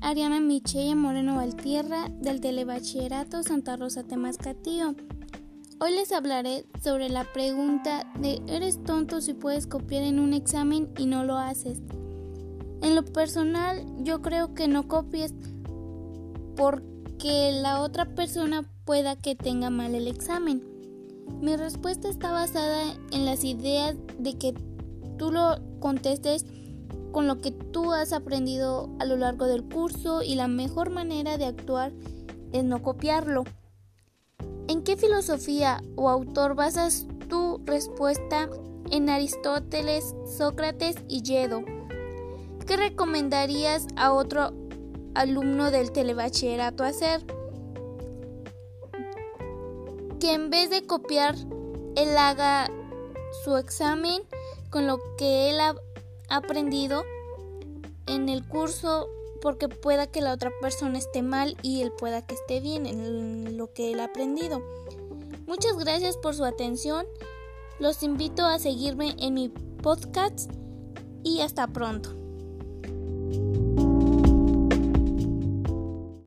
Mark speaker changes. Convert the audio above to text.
Speaker 1: Ariana Michelle Moreno Valtierra del Telebachillerato Santa Rosa Temascatío. Hoy les hablaré sobre la pregunta de ¿eres tonto si puedes copiar en un examen y no lo haces? En lo personal yo creo que no copies porque la otra persona pueda que tenga mal el examen. Mi respuesta está basada en las ideas de que tú lo contestes con lo que tú has aprendido a lo largo del curso y la mejor manera de actuar es no copiarlo. ¿En qué filosofía o autor basas tu respuesta en Aristóteles, Sócrates y Yedo? ¿Qué recomendarías a otro alumno del telebachillerato hacer? Que en vez de copiar, él haga su examen con lo que él ha aprendido en el curso porque pueda que la otra persona esté mal y él pueda que esté bien en lo que él ha aprendido. Muchas gracias por su atención. Los invito a seguirme en mi podcast y hasta pronto.